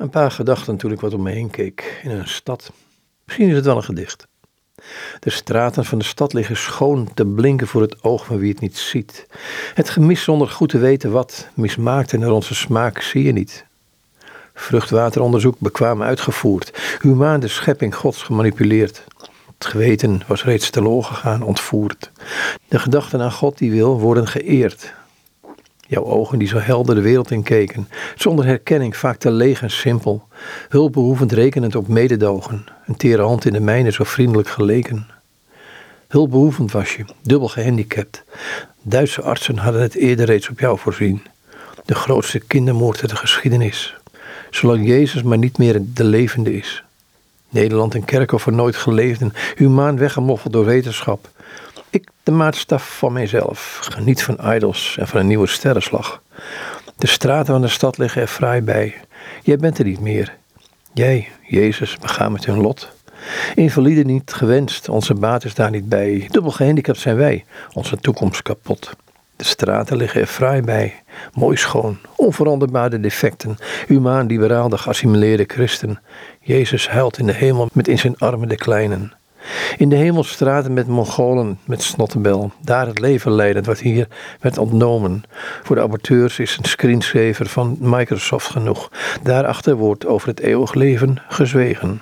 Een paar gedachten toen ik wat om me heen keek in een stad. Misschien is het wel een gedicht. De straten van de stad liggen schoon te blinken voor het oog van wie het niet ziet. Het gemis zonder goed te weten wat mismaakt en naar onze smaak zie je niet. Vruchtwateronderzoek bekwaam uitgevoerd, humaan de schepping gods gemanipuleerd. Het geweten was reeds teloor gegaan, ontvoerd. De gedachten aan God die wil worden geëerd. Jouw ogen die zo helder de wereld in keken, zonder herkenning, vaak te leeg en simpel, hulpbehoevend rekenend op mededogen, een tere hand in de mijne zo vriendelijk geleken. Hulpbehoevend was je, dubbel gehandicapt. Duitse artsen hadden het eerder reeds op jou voorzien. De grootste kindermoord uit de geschiedenis. Zolang Jezus maar niet meer de levende is. Nederland een kerkhof van nooit geleefden, humaan weggemoffeld door wetenschap. Ik, de maatstaf van mijzelf, geniet van idols en van een nieuwe sterrenslag. De straten van de stad liggen er fraai bij. Jij bent er niet meer. Jij, Jezus, begaan met hun lot. Invalide niet gewenst, onze baat is daar niet bij. Dubbel gehandicapt zijn wij, onze toekomst kapot. De straten liggen er fraai bij, mooi schoon, onveranderbare defecten, humaan, liberaal, de geassimileerde christen. Jezus huilt in de hemel met in zijn armen de kleinen. In de hemelstraten met Mongolen, met Snottenbel, daar het leven leidend wat hier werd ontnomen. Voor de aborteurs is een screensaver van Microsoft genoeg. Daarachter wordt over het eeuwig leven gezwegen.